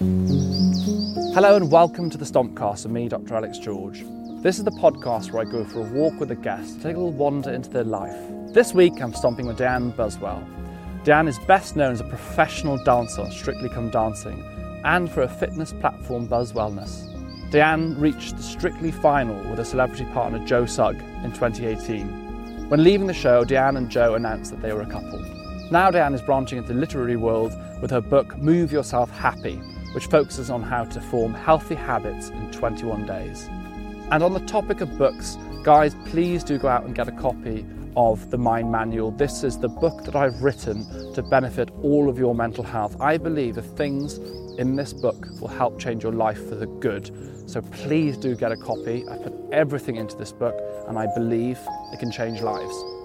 Hello and welcome to the Stompcast with me, Dr. Alex George. This is the podcast where I go for a walk with a guest, to take a little wander into their life. This week I'm stomping with Dianne Buswell. Dianne is best known as a professional dancer on Strictly Come Dancing and for her fitness platform Buzz Wellness. Dianne reached the Strictly final with her celebrity partner Joe Sugg in 2018. When leaving the show, Dianne and Joe announced that they were a couple. Now Dianne is branching into the literary world with her book Move Yourself Happy, which focuses on how to form healthy habits in 21 days. And on the topic of books, guys, please do go out and get a copy of the Mind Manual. This is the book that I've written to benefit all of your mental health. I believe the things in this book will help change your life for the good. So please do get a copy. I put everything into this book and I believe it can change lives.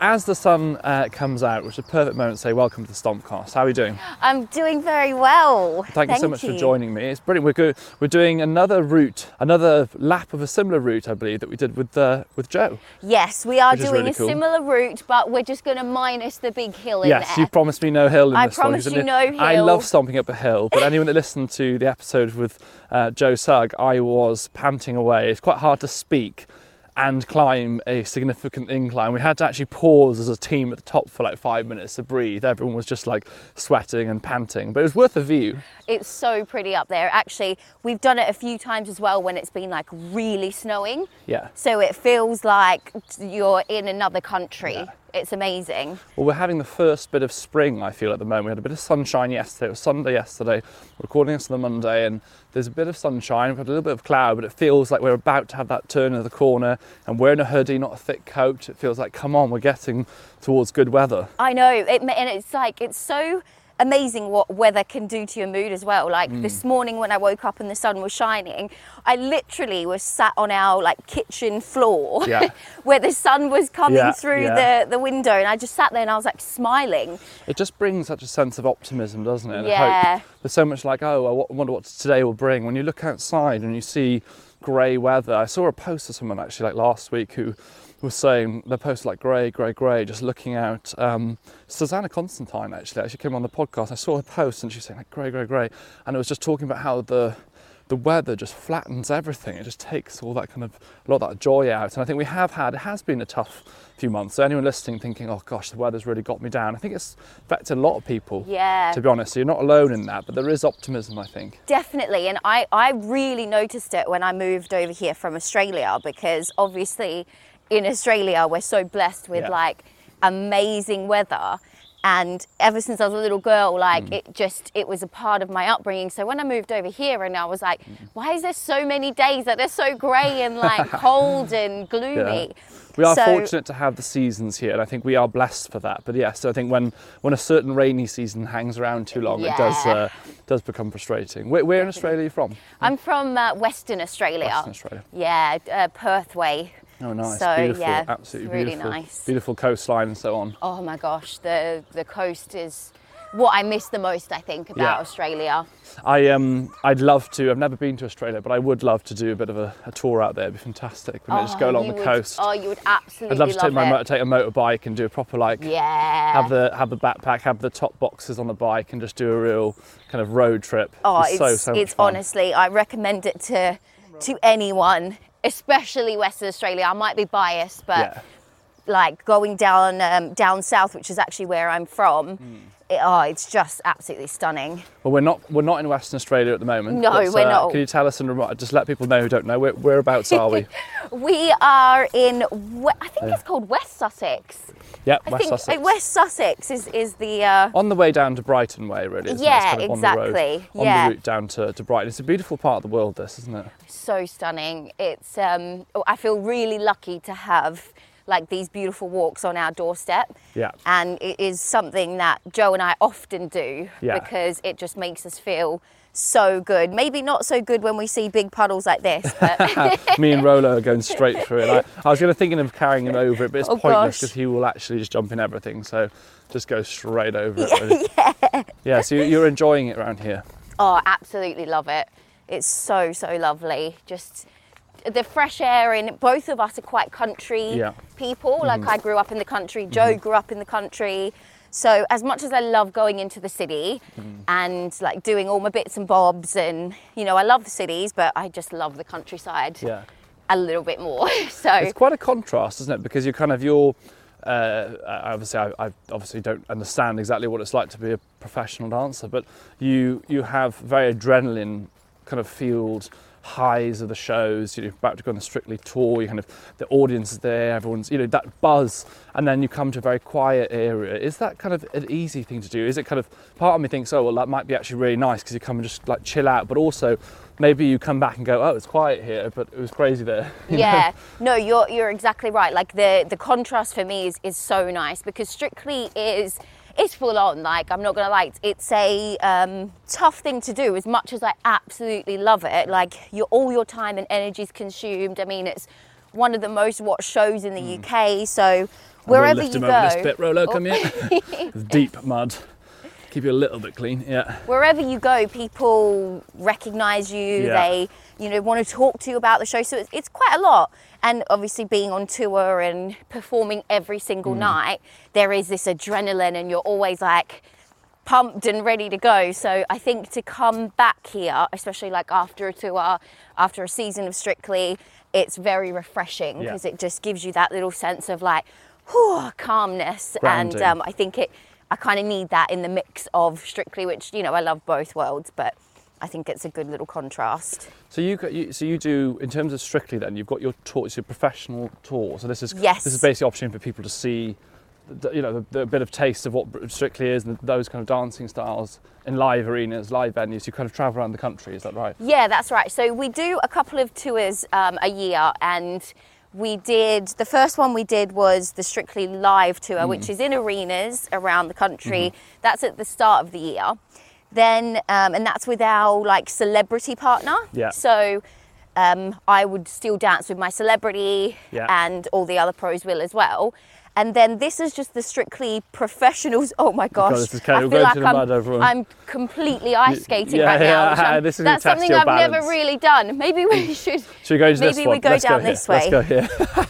As the sun uh, comes out, which is a perfect moment to say welcome to the Stompcast. How are you doing? I'm doing very well. Thank, you so much for joining me. It's brilliant. We're, go- we're doing another route, another lap of a similar route, I believe, that we did with uh, with Joe. Yes, we are doing really a cool. similar route, but we're just going to minus the big hill in Yes, there. you promised me no hill in I this one. promised isn't you no hill. I love stomping up a hill, but anyone that listened to the episode with uh, Joe Sugg, I was panting away. It's quite hard to speak and climb a significant incline. We had to actually pause as a team at the top for like five minutes to breathe. Everyone was just like sweating and panting, but it was worth the view. It's so pretty up there. Actually, we've done it a few times as well when it's been like really snowing. Yeah. So it feels like you're in another country. It's amazing. Well, we're having the first bit of spring, I feel, at the moment. We had a bit of sunshine yesterday. It was Sunday yesterday. We're recording this on the Monday, and there's a bit of sunshine. We've had a little bit of cloud, but it feels like we're about to have that turn of the corner. And we're in a hoodie, not a thick coat. It feels like, come on, we're getting towards good weather. I know, it, and it's like it's so amazing what weather can do to your mood as well. Like Mm. this morning when I woke up and the sun was shining, I literally was sat on our like kitchen floor Yeah. where the sun was coming Yeah, through yeah. the, the window, and I just sat there and I was like smiling. It just brings such a sense of optimism, doesn't it? And Yeah. hope. There's so much like, oh, I wonder what today will bring. When you look outside and you see grey weather, I saw a post of someone actually like last week who was saying the post like grey, grey, grey, just looking out. Um, Susannah Constantine actually actually came on the podcast. I saw her post and she was saying like grey, grey, grey, and it was just talking about how the the weather just flattens everything. It just takes all that kind of a lot of that joy out. And I think we have had it has been a tough few months. So anyone listening thinking, oh gosh, the weather's really got me down. I think it's affected a lot of people. Yeah. To be honest, so you're not alone in that, but there is optimism. I think. Definitely, and I, I really noticed it when I moved over here from Australia because obviously in Australia we're so blessed with Yeah. like amazing weather. And ever since I was a little girl, like Mm. it just it was a part of my upbringing. So when I moved over here, and I was like, Mm. why is there so many days that they're so grey and like cold and gloomy? We are So- fortunate to have the seasons here, and I think we are blessed for that. But yes, I think when, when a certain rainy season hangs around too long, it does uh, does become frustrating. Where, where in Australia are you from? I'm from uh, Western Australia. Western Australia. Yeah, uh, Perth way. Oh, nice, So, beautiful, yeah, absolutely it's really beautiful, nice. beautiful coastline and so on. Oh my gosh, the the coast is what I miss the most. I think about Yeah. Australia. I um, I'd love to. I've never been to Australia, but I would love to do a bit of a, a tour out there. It'd be fantastic. We just go Oh, along the would- coast. Oh, you would absolutely I'd love to take my it. take a motorbike and do a proper like yeah. have the have the backpack, have the top boxes on the bike, and just do a real kind of road trip. oh, it's it's so so it's honestly, I recommend it to to anyone, especially Western Australia. I might be biased, but Yeah. like going down um, down south, which is actually where I'm from. Hmm. It- oh, it's just absolutely stunning. Well, we're not we're not in Western Australia at the moment. No, but, we're not. Can you tell us and just let people know who don't know where, whereabouts are we? We are in, I think it's called West Sussex. Yeah, I West think Sussex. uh, West Sussex is, is the, uh, on the way down to Brighton way, really. Isn't it? Yeah, it's kind of On the, exactly. road, on Yeah. the route down to, to Brighton. It's a beautiful part of the world, this, isn't it? so stunning. It's, um, oh, I feel really lucky to have like these beautiful walks on our doorstep. Yeah. And it is something that Joe and I often do Yeah. because it just makes us feel so good. Maybe not so good when we see big puddles like this, but Me and Rolo are going straight through it. I, I was going to thinking of carrying him over it, but it's Oh, pointless because he will actually just jump in everything. So just go straight over it. Really. yeah. Yeah. So you're enjoying it around here. Oh, absolutely love it. It's so, so lovely. Just the fresh air in both of us are quite country Yeah. Mm-hmm. people. Like I grew up in the country, Joe grew up in the country. So as much as I love going into the city Mm. and like doing all my bits and bobs and you know, I love the cities, but I just love the countryside Yeah. a little bit more. so It's quite a contrast, isn't it? Because you're kind of you're uh, obviously I, I obviously don't understand exactly what it's like to be a professional dancer, but you you have very adrenaline kind of fueled highs of the shows. You're about to go on the Strictly tour. You kind of the audience is there. Everyone's you know that buzz, and then you come to a very quiet area. Is that kind of an easy thing to do? Is it kind of part of me thinks, oh well, that might be actually really nice because you come and just like chill out, but also maybe you come back and go, oh, it's quiet here, but it was crazy there. you know? yeah no you're you're exactly right like the the contrast for me is is so nice because strictly is it's full on like i'm not gonna lie it's, it's a um, tough thing to do as much as i absolutely love it like your all your time and energy is consumed i mean it's one of the most watched shows in the uk so wherever you go bit, Rolo, Oh. come here. Deep mud. Keep you a little bit clean, yeah. wherever you go, people recognize you. Yeah. They, you know, want to talk to you about the show. So it's, it's quite a lot. And obviously, being on tour and performing every single night, there is this adrenaline, and you're always like pumped and ready to go. So I think to come back here, especially like after a tour, after a season of Strictly, it's very refreshing Yeah. because it just gives you that little sense of like, whew, calmness. Grounding. And um, I think it, I kind of need that in the mix of Strictly, which you know I love both worlds, but I think it's a good little contrast. So you, you so you do in terms of strictly then you've got your tour, it's your professional tour. So this is Yes. this is basically an opportunity for people to see, the, you know, the, the bit of taste of what strictly is and those kind of dancing styles in live arenas, live venues. You kind of travel around the country. Is that right? Yeah, that's right. So we do a couple of tours um, a year, and we did the first one we did was the Strictly Live tour, which is in arenas around the country. That's at the start of the year. Then, um, and that's with our like celebrity partner. Yeah. So. Um, I would still dance with my celebrity, Yeah. and all the other pros will as well. And then this is just the strictly professionals. Oh my gosh! this is Kate. I feel like I'm, mud. I'm completely ice skating yeah, right now. yeah, this is that's something I've never really done. Maybe we should. Should we go this Maybe one? we go Let's down here. this Let's way. go here.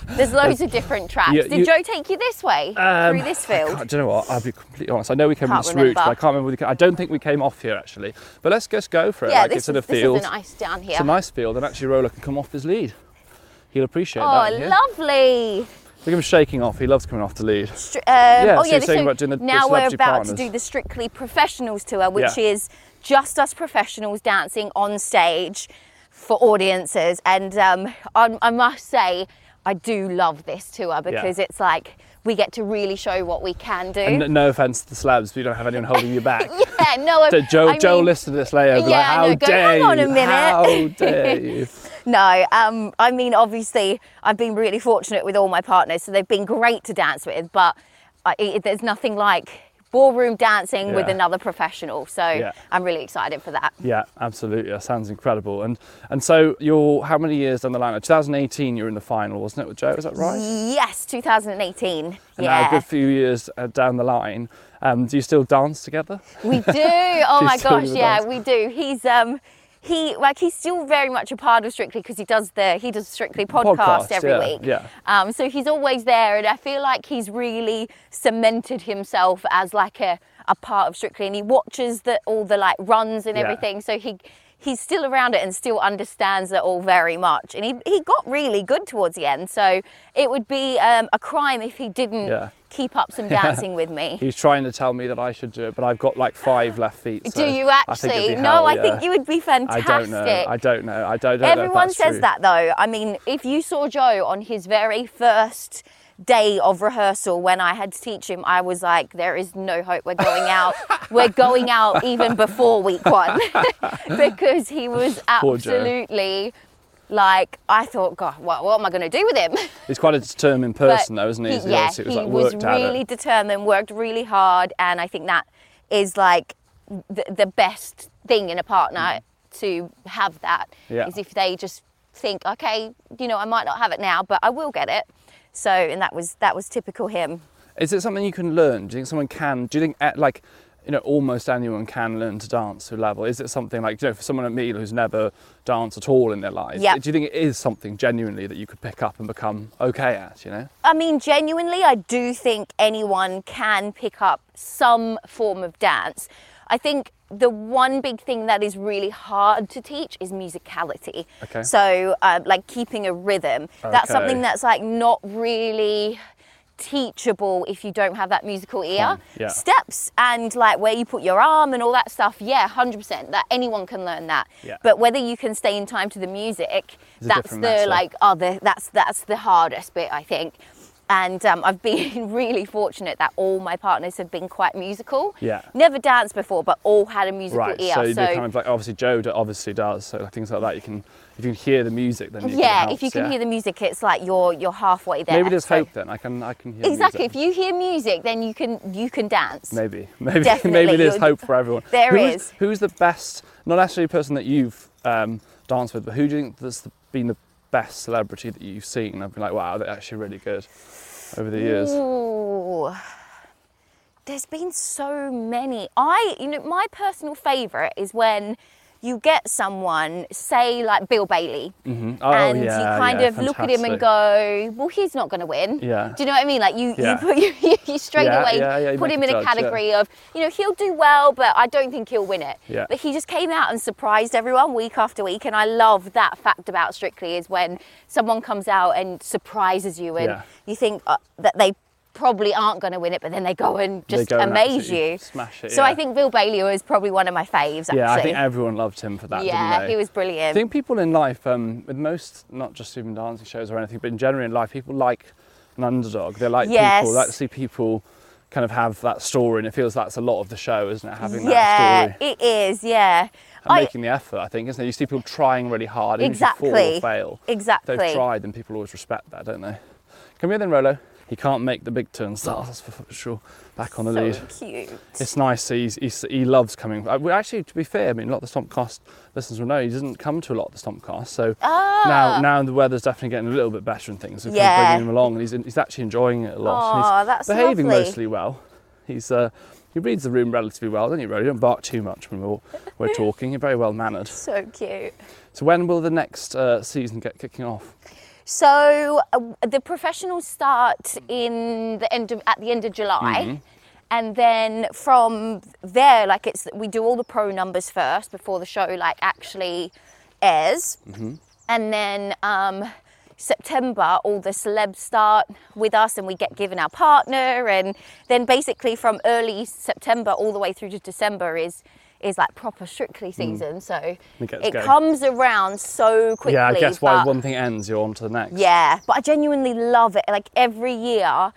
There's loads of different tracks. You- Did Joe take you this way Um, through this field? do you know what? I'll be completely honest. I know we came Can't on this route, but I can't remember. we I don't think we came off here actually. But let's just go for it. Yeah, like this, it's in a this field. is nice down here. It's a nice field, and actually Rolo can come off his lead. He'll appreciate oh, that. yeah? lovely. Look at him shaking off. He loves coming off the lead. Stri- um, so oh you're yeah, so about doing the- the now we're about partners. to do the Strictly Professionals tour, which Yeah. is just us professionals dancing on stage for audiences. And um, I, I must say, I do love this tour because it's like we get to really show what we can do. And no offense to the celebs, you don't have anyone holding you back. yeah, no, So Joe, I Joe mean- listened to this later. Yeah, like, how know, go, dare "Hang on a minute." How dare you? No, um, I mean, obviously, I've been really fortunate with all my partners, so they've been great to dance with, but I, it, there's nothing like ballroom dancing with another professional. So Yeah. I'm really excited for that. Yeah, absolutely. That sounds incredible. And and so you're how many years down the line? 2018, you're in the final, wasn't it, with Joe? Is that right? Yes, 2018. And yeah. now a good few years uh, down the line, um, do you still dance together? We do. Oh Do my gosh, yeah, dance? we do. He's um he like he's still very much a part of Strictly because he does the he does Strictly podcast, Podcast, every yeah, week. yeah. Um, so he's always there, and I feel like he's really cemented himself as like a, a part of Strictly, and he watches the all the like runs and Yeah. everything. So he he's still around it and still understands it all very much. And he, he got really good towards the end. So it would be um, a crime if he didn't Yeah. keep up some dancing with me. He's trying to tell me that I should do it, but I've got like five left feet. so Do you I actually? be no, I yeah. think you would be fantastic. I don't know. I don't know. I don't, don't Everyone says true. that though. I mean, if you saw Joe on his very first day of rehearsal when I had to teach him, I was like, there is no hope. We're going out. We're going out even before week one because he was absolutely like, I thought, God, what, what am I going to do with him? He's quite a determined person, though, isn't he? he- yeah, it was he like was really determined, worked really hard, and I think that is like the, the best thing in a partner mm. to have that is Yeah. if they just think, okay, you know, I might not have it now, but I will get it. So, and that was that was typical him. Is it something you can learn? Do you think someone can? Do you think like, you know, almost anyone can learn to dance to a level? Is it something like, you know, for someone like me who's never danced at all in their life? Yep. Do you think it is something genuinely that you could pick up and become okay at? You know? I mean, genuinely, I do think anyone can pick up some form of dance. I think the one big thing that is really hard to teach is musicality. Okay. So, uh, like keeping a rhythm. That's something that's like not really teachable if you don't have that musical ear. Yeah. Steps and like where you put your arm and all that stuff, yeah, 100%. That anyone can learn that. Yeah. But whether you can stay in time to the music, It's that's the matter. like other that's that's the hardest bit, I think. And um, I've been really fortunate that all my partners have been quite musical. Yeah. Never danced before, but all had a musical Right. ear. So do kind of like obviously Joe obviously does. So things like that, you can if you can hear the music, then you yeah, if you can yeah. hear the music, it's like you're you're halfway there. Maybe there's So- hope then. I can I can hear Exactly. music. If you hear music, then you can you can dance. Maybe, maybe, Definitely, maybe there's hope for everyone. There Who is. Who's the best? Not necessarily a person that you've um, danced with, but who do you think has the, been the best celebrity that you've seen? I've been like, wow, they're actually really good over the years. Ooh. There's been so many. I, you know, my personal favourite is when you get someone, say like Bill Bailey, Mhm. Oh, and yeah, you kind yeah, of look at him and go, "Well, he's not going to win." Yeah. Do you know what I mean? Like you, Yeah. you put you, you straight away put him a in a judge, yeah. category of, you know, he'll do well, but I don't think he'll win it. Yeah. But he just came out and surprised everyone week after week, and I love that fact about Strictly is when someone comes out and surprises you, and you think uh, that they probably aren't going to win it, but then they go and just go amaze absolutely you. smash it, So I think Bill Bailey was probably one of my faves. Actually. Yeah, I think everyone loved him for that. Yeah, they? he was brilliant. I think people in life, um, with most, not just even dancing shows or anything, but in general in life, people like an underdog. They like Yes. people, like to see people kind of have that story, and it feels that's a lot of the show, isn't it? Having yeah, that story Yeah it is. Yeah. and I- making the effort, I think, isn't it? You see people trying really hard, you fall or fail. Exactly. If they've tried, and people always respect that, don't they? Come here then, Rolo. He can't make the big turn stars, that's for sure. Back on the so lead. cute. It's nice. He's, he's, he loves coming. uh, Actually, to be fair, I mean, a lot of the Stompcast listeners will know he doesn't come to a lot of the Stompcast. So Ah. now, now the weather's definitely getting a little bit better and things. So kind of Yeah. bringing him along, and he's, he's actually enjoying it a lot. he's that's behaving lovely. mostly well. He's uh, he reads the room relatively well, doesn't he? You don't bark too much when we're, we're talking. You're very well mannered. So cute. So when will the next uh, season get kicking off? So uh, the professionals start in the end of, at the end of July. Mm-hmm. And then from there, like it's we do all the pro numbers first before the show like actually airs, Mm-hmm. and then um, September all the celebs start with us, and we get given our partner, and then basically from early September all the way through to December is is like proper Strictly season. So Mm. It it comes around so quickly. yeah, I guess why one thing ends, you're on to the next. yeah, but I genuinely love it. Like every year,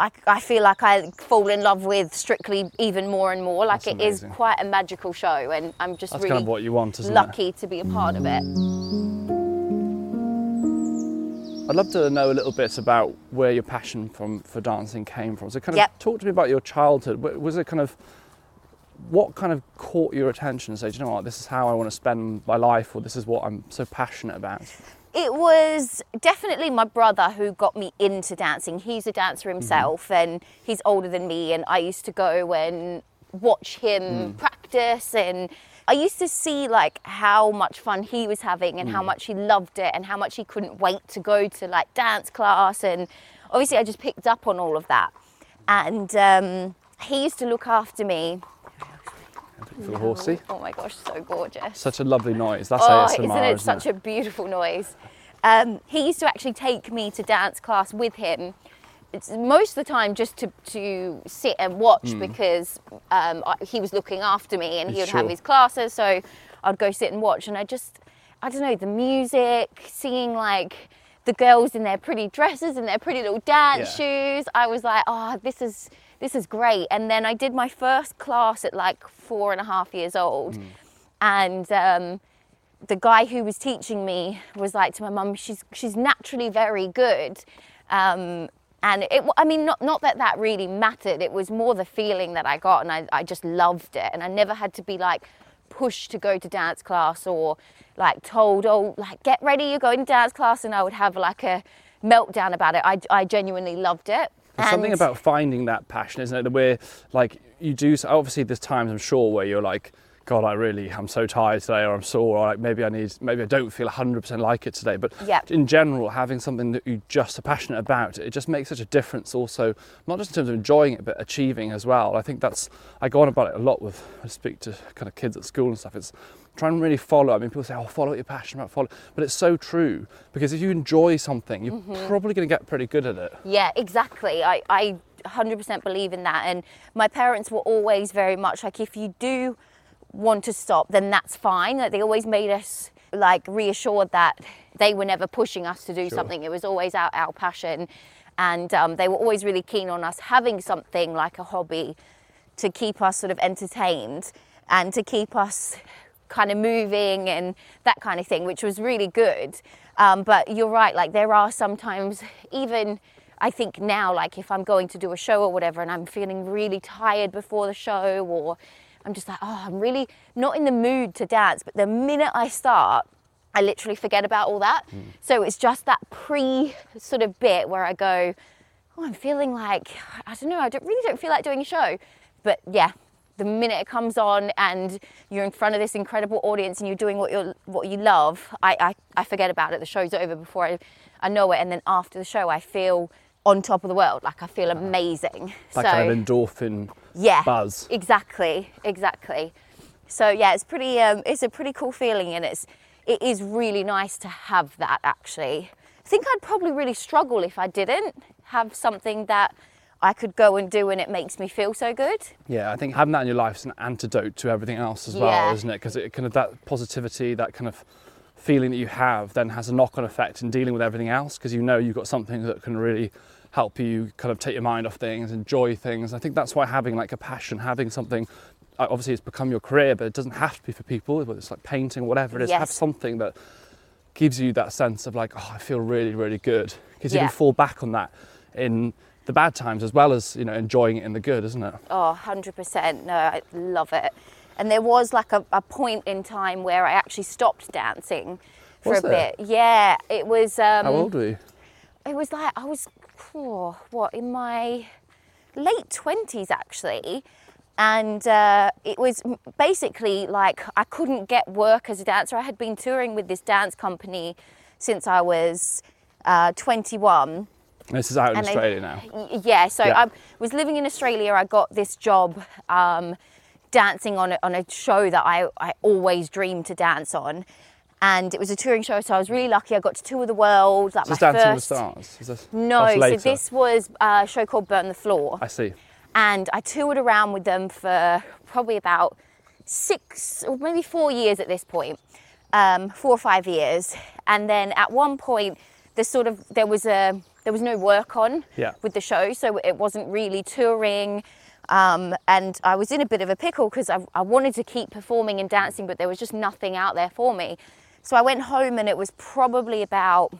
I, I feel like I fall in love with Strictly even more and more. Like That's it is amazing. quite a magical show, and I'm just That's really kind of what you want, isn't it? lucky to be a part of it. I'd love to know a little bit about where your passion from for dancing came from. So, kind of Yep. talk to me about your childhood. Was it kind of what kind of caught your attention? and Say, "Do you know what, this is how I want to spend my life, or this is what I'm so passionate about. It was definitely my brother who got me into dancing. He's a dancer mm-hmm. himself and he's older than me and I used to go and watch him mm. practice and I used to see like how much fun he was having and how mm. much he loved it and how much he couldn't wait to go to like dance class and obviously I just picked up on all of that. And um, he used to look after me For the horsey. Oh my gosh, so gorgeous. Such a lovely noise. That's oh, ASMR, isn't isn't it such a beautiful noise? Um, he used to actually take me to dance class with him. It's most of the time just to, to sit and watch because um, I, he was looking after me and he would have his classes. So I'd go sit and watch, and I just, I don't know, the music, seeing like the girls in their pretty dresses and their pretty little dance shoes. I was like, oh, this is this is great. And then I did my first class at like four and a half years old, and. Um, the guy who was teaching me was like to my mum, she's she's naturally very good, um, and it. I mean, not not that that really mattered. It was more the feeling that I got, and I I just loved it, and I never had to be like pushed to go to dance class or like told, oh, like get ready, you're going to dance class, and I would have like a meltdown about it. I I genuinely loved it. There's something about finding that passion, isn't it? That where like you do. Obviously, there's times I'm sure where you're like, God, I really, I'm so tired today, or I'm sore, or like maybe I need, maybe I don't feel 100% like it today. But Yeah. in general, having something that you just are passionate about, it just makes such a difference. Also, not just in terms of enjoying it, but achieving as well. I think that's I go on about it a lot with I speak to kind of kids at school and stuff. It's try and really follow. I mean, people say, "Oh, follow what you're passionate about." Follow, but it's so true because if you enjoy something, you're Mm-hmm. probably going to get pretty good at it. Yeah, exactly. I, I 100% believe in that. And my parents were always very much like, if you do want to stop, then that's fine. Like, they always made us like reassured that they were never pushing us to do something. It was always our, our passion. And um, they were always really keen on us having something like a hobby to keep us sort of entertained and to keep us kind of moving and that kind of thing, which was really good. Um, but you're right, like there are sometimes, even I think now, like if I'm going to do a show or whatever and I'm feeling really tired before the show, or I'm just like, oh, I'm really not in the mood to dance. But the minute I start, I literally forget about all that. Hmm. So it's just that pre sort of bit where I go, oh, I'm feeling like, I don't know, I don't, really don't feel like doing a show. But yeah, the minute it comes on and you're in front of this incredible audience and you're doing what you what you love, I, I, I forget about it. The show's over before I, I know it. And then after the show, I feel on top of the world. Like I feel amazing. That so kind of endorphin yeah, buzz. Exactly, exactly. So yeah, it's pretty. Um, it's a pretty cool feeling, and it's it is really nice to have that. Actually, I think I'd probably really struggle if I didn't have something that I could go and do, and it makes me feel so good. Yeah, I think having that in your life is an antidote to everything else as well, isn't it? Because it kind of that positivity, that kind of feeling that you have, then has a knock-on effect in dealing with everything else. Because you know you've got something that can really help you kind of take your mind off things, enjoy things. I think that's why having like a passion, having something. uh, Obviously, it's become your career, but it doesn't have to be for people. Whether it's like painting, whatever it is, have something that gives you that sense of like, oh, I feel really, really good. Because you can fall back on that in the bad times as well as you know enjoying it in the good, isn't it? Oh, 100%. No, I love it. And there was like a, a point in time where I actually stopped dancing for Was a there? bit. Yeah, it was. Um, How old were you? it was like I was, oh, what, in my late 20s actually. And uh, it was basically like I couldn't get work as a dancer. I had been touring with this dance company since I was uh, 21. This is out in And Australia now. Yeah, so Yeah. I was living in Australia. I got this job um, dancing on a, on a show that I, I always dreamed to dance on. And it was a touring show, so I was really lucky. I got to tour the world. Like my Dancing first... the Stars? This, No, so this was a show called Burn the Floor. I see. And I toured around with them for probably about six or maybe four years at this point, um, four or five years. And then at one point, the sort of there was a there was no work on Yeah. with the show, so it wasn't really touring. Um, and I was in a bit of a pickle because I, I wanted to keep performing and dancing, but there was just nothing out there for me. So I went home, and it was probably about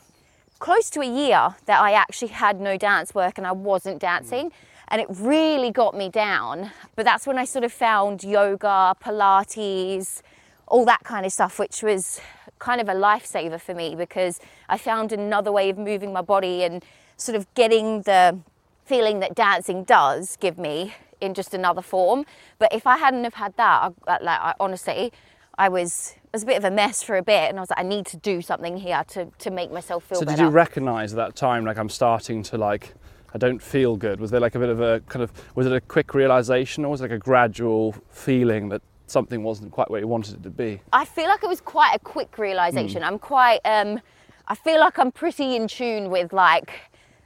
close to a year that I actually had no dance work and I wasn't dancing. And it really got me down. But that's when I sort of found yoga, Pilates, all that kind of stuff, which was kind of a lifesaver for me because I found another way of moving my body and sort of getting the feeling that dancing does give me in just another form. But if I hadn't have had that, I, like, I, honestly, I was I was a bit of a mess for a bit, and I was like, I need to do something here to, to make myself feel better. So better. did you recognise that time, like I'm starting to like, I don't feel good? Was there like a bit of a kind of, was it a quick realisation or was it like a gradual feeling that something wasn't quite where you wanted it to be. I feel like it was quite a quick realization. I'm quite um I feel like I'm pretty in tune with like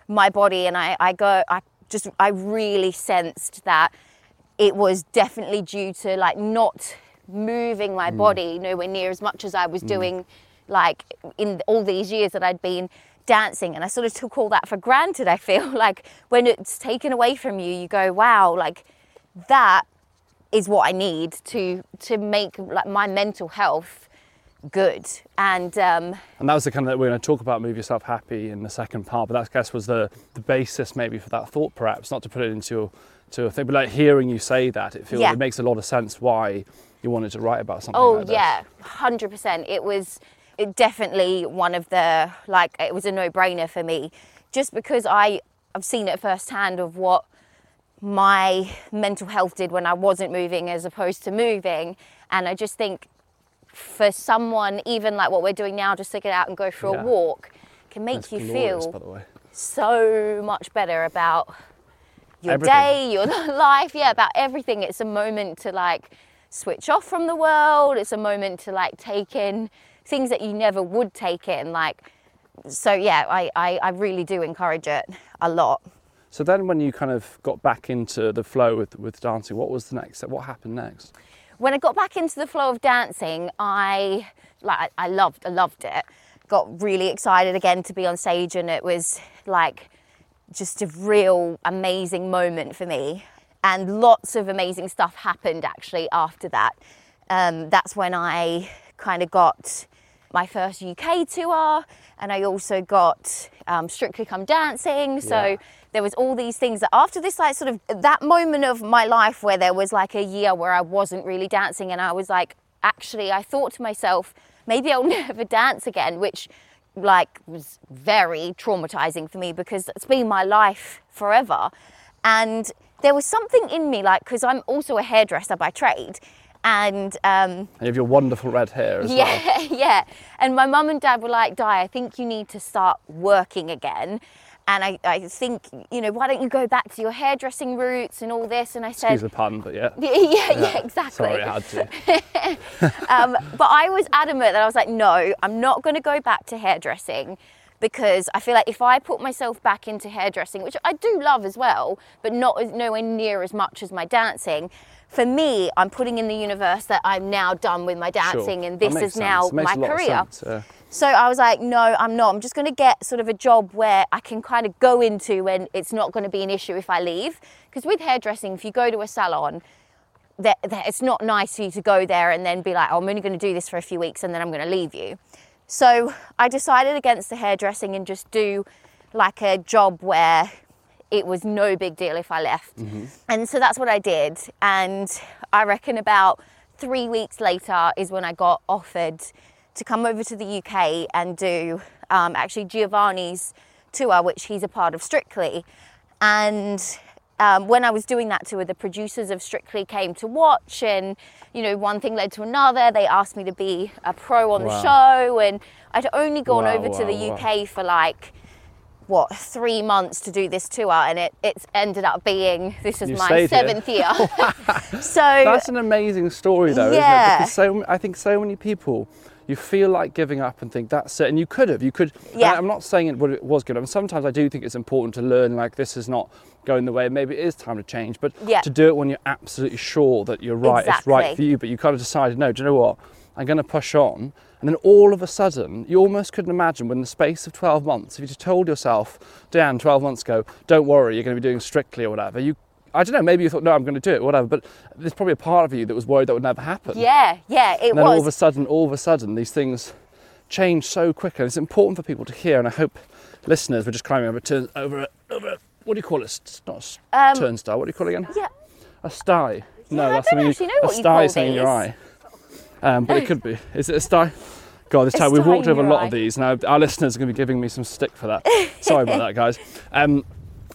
my body and I, I go I just I really sensed that it was definitely due to like not moving my mm. body nowhere near as much as I was mm. doing like in all these years that I'd been dancing. And I sort of took all that for granted I feel. Like when it's taken away from you you go wow like that is what I need to to make like my mental health good. And um, And that was the kind of that we're going to talk about move yourself happy in the second part, but that I guess was the the basis maybe for that thought, perhaps not to put it into to a thing, but like hearing you say that, it feels Yeah. it makes a lot of sense why you wanted to write about something. oh like yeah, hundred percent. It was it definitely one of the like it was a no brainer for me, just because I I've seen it firsthand of what my mental health did when I wasn't moving as opposed to moving, and I just think for someone even like what we're doing now, just to get out and go for Yeah. a walk, can make That's you glorious, feel by the way. so much better about your Everything. day, your life, yeah, about everything. It's a moment to like switch off from the world. It's a moment to like take in things that you never would take in. Like, so yeah, I, I, I really do encourage it a lot. So then, when you kind of got back into the flow with, with dancing, what was the next step? What happened next? When I got back into the flow of dancing, I like I loved I loved it. Got really excited again to be on stage, and it was like just a real amazing moment for me. And lots of amazing stuff happened actually after that. Um, that's when I kind of got my first UK tour, and I also got um, Strictly Come Dancing. So Yeah. There was all these things that after this like sort of that moment of my life where there was like a year where I wasn't really dancing and I was like actually I thought to myself maybe I'll never dance again which like was very traumatizing for me because it's been my life forever and there was something in me like because I'm also a hairdresser by trade and um, And you have your wonderful red hair as well. yeah, yeah. And my mum and dad were like, Di, I think you need to start working again. And I, I think, you know, why don't you go back to your hairdressing roots and all this? And I said, Excuse the pun, but yeah. yeah, yeah, yeah, exactly. Sorry, I had to. Um, but I was adamant that I was like, no, I'm not going to go back to hairdressing because I feel like if I put myself back into hairdressing, which I do love as well, but not as, nowhere near as much as my dancing. For me, I'm putting in the universe that I'm now done with my dancing Sure. and this is now sense. Makes my a lot of career. So I was like, no, I'm not. I'm just going to get sort of a job where I can kind of go into when it's not going to be an issue if I leave. Because with hairdressing, if you go to a salon, that, that it's not nice for you to go there and then be like, oh, I'm only going to do this for a few weeks and then I'm going to leave you. So I decided against the hairdressing and just do like a job where it was no big deal if I left. And so that's what I did. And I reckon about three weeks later is when I got offered to come over to the UK and do um, actually Giovanni's tour, which he's a part of Strictly. And um, when I was doing that tour, the producers of Strictly came to watch, and you know, one thing led to another. They asked me to be a pro on the show, and I'd only gone Wow, over to the wow, UK for like what three months to do this tour, and it it's ended up being this is You my seventh year. so That's an amazing story, though, Yeah. isn't it? Because so I think so many people, you feel like giving up and think that's it, and you could have. You could. Yeah. I'm not saying it, would- it was good. I mean, sometimes I do think it's important to learn. Like this is not going the way. Maybe it is time to change, but Yeah. to do it when you're absolutely sure that you're right, it's right for you. But you kind of decided, no, do you know what? I'm going to push on. And then all of a sudden, you almost couldn't imagine when the space of 12 months, if you just told yourself, Dan, 12 months ago, don't worry, you're going to be doing strictly or whatever, you I don't know, maybe you thought, no, I'm going to do it, whatever, but there's probably a part of you that was worried that would never happen. yeah, yeah, it was. And then all of a sudden, all of a sudden, these things change so quickly. And it's important for people to hear, and I hope listeners were just climbing over, turn, over, a, over what do you call it? It's not a Um, turnstile, what do you call it again? Yeah, A sty. No, Yeah, I that's don't something actually know a what you sty call saying in your eye. Um, but it could be. Is it a sty? God, this time we've walked over a lot eye. of these. Now our listeners are going to be giving me some stick for that. Sorry about that, guys. Um,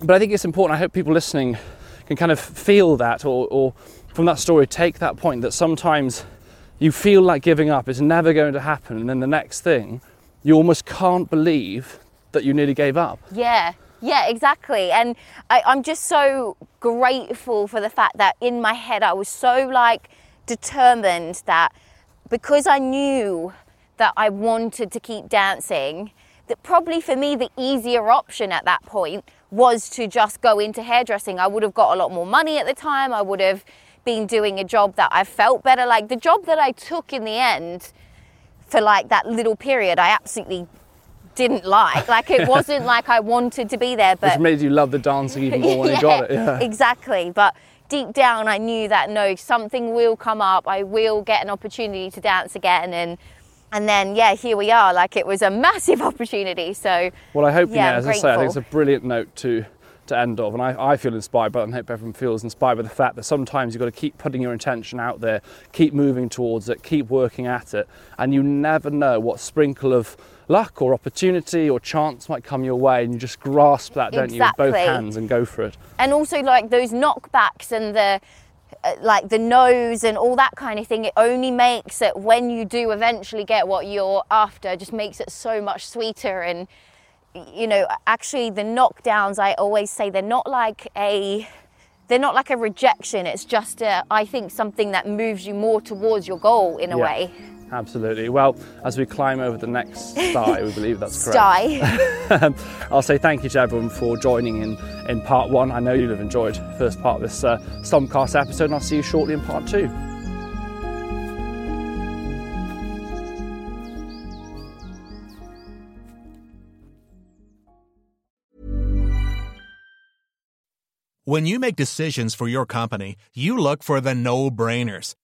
but I think it's important. I hope people listening can kind of feel that, or, or from that story, take that point that sometimes you feel like giving up is never going to happen, and then the next thing, you almost can't believe that you nearly gave up. Yeah, yeah, exactly. And I, I'm just so grateful for the fact that in my head I was so like determined that because I knew that I wanted to keep dancing, that probably for me the easier option at that point was to just go into hairdressing. I would have got a lot more money at the time. I would have been doing a job that I felt better. Like the job that I took in the end for like that little period, I absolutely didn't like. Like it wasn't like I wanted to be there, but Which made you love the dancing even more when you got it. Yeah. exactly. But deep down, I knew that no, something will come up. I will get an opportunity to dance again, and and then yeah, here we are. Like it was a massive opportunity. So Well, I hope, Yeah, yeah, as I say, I think it's a brilliant note to, to end of. And I, I feel inspired and I hope everyone feels inspired by the fact that sometimes you've got to keep putting your intention out there, keep moving towards it, keep working at it, and you never know what sprinkle of luck or opportunity or chance might come your way, and you just grasp that, don't you, with both hands and go for it. and also like those knockbacks and the uh, like the nose and all that kind of thing it only makes it when you do eventually get what you're after just makes it so much sweeter and you know actually the knockdowns i always say they're not like a they're not like a rejection it's just a, i think something that moves you more towards your goal in a Yeah. way Absolutely. Well, as we climb over the next sty, we believe that's correct. Sty. I'll say thank you to everyone for joining in in part one. I know you'll have enjoyed the first part of this uh, Stompcast episode, and I'll see you shortly in part two. When you make decisions for your company, you look for the no brainers.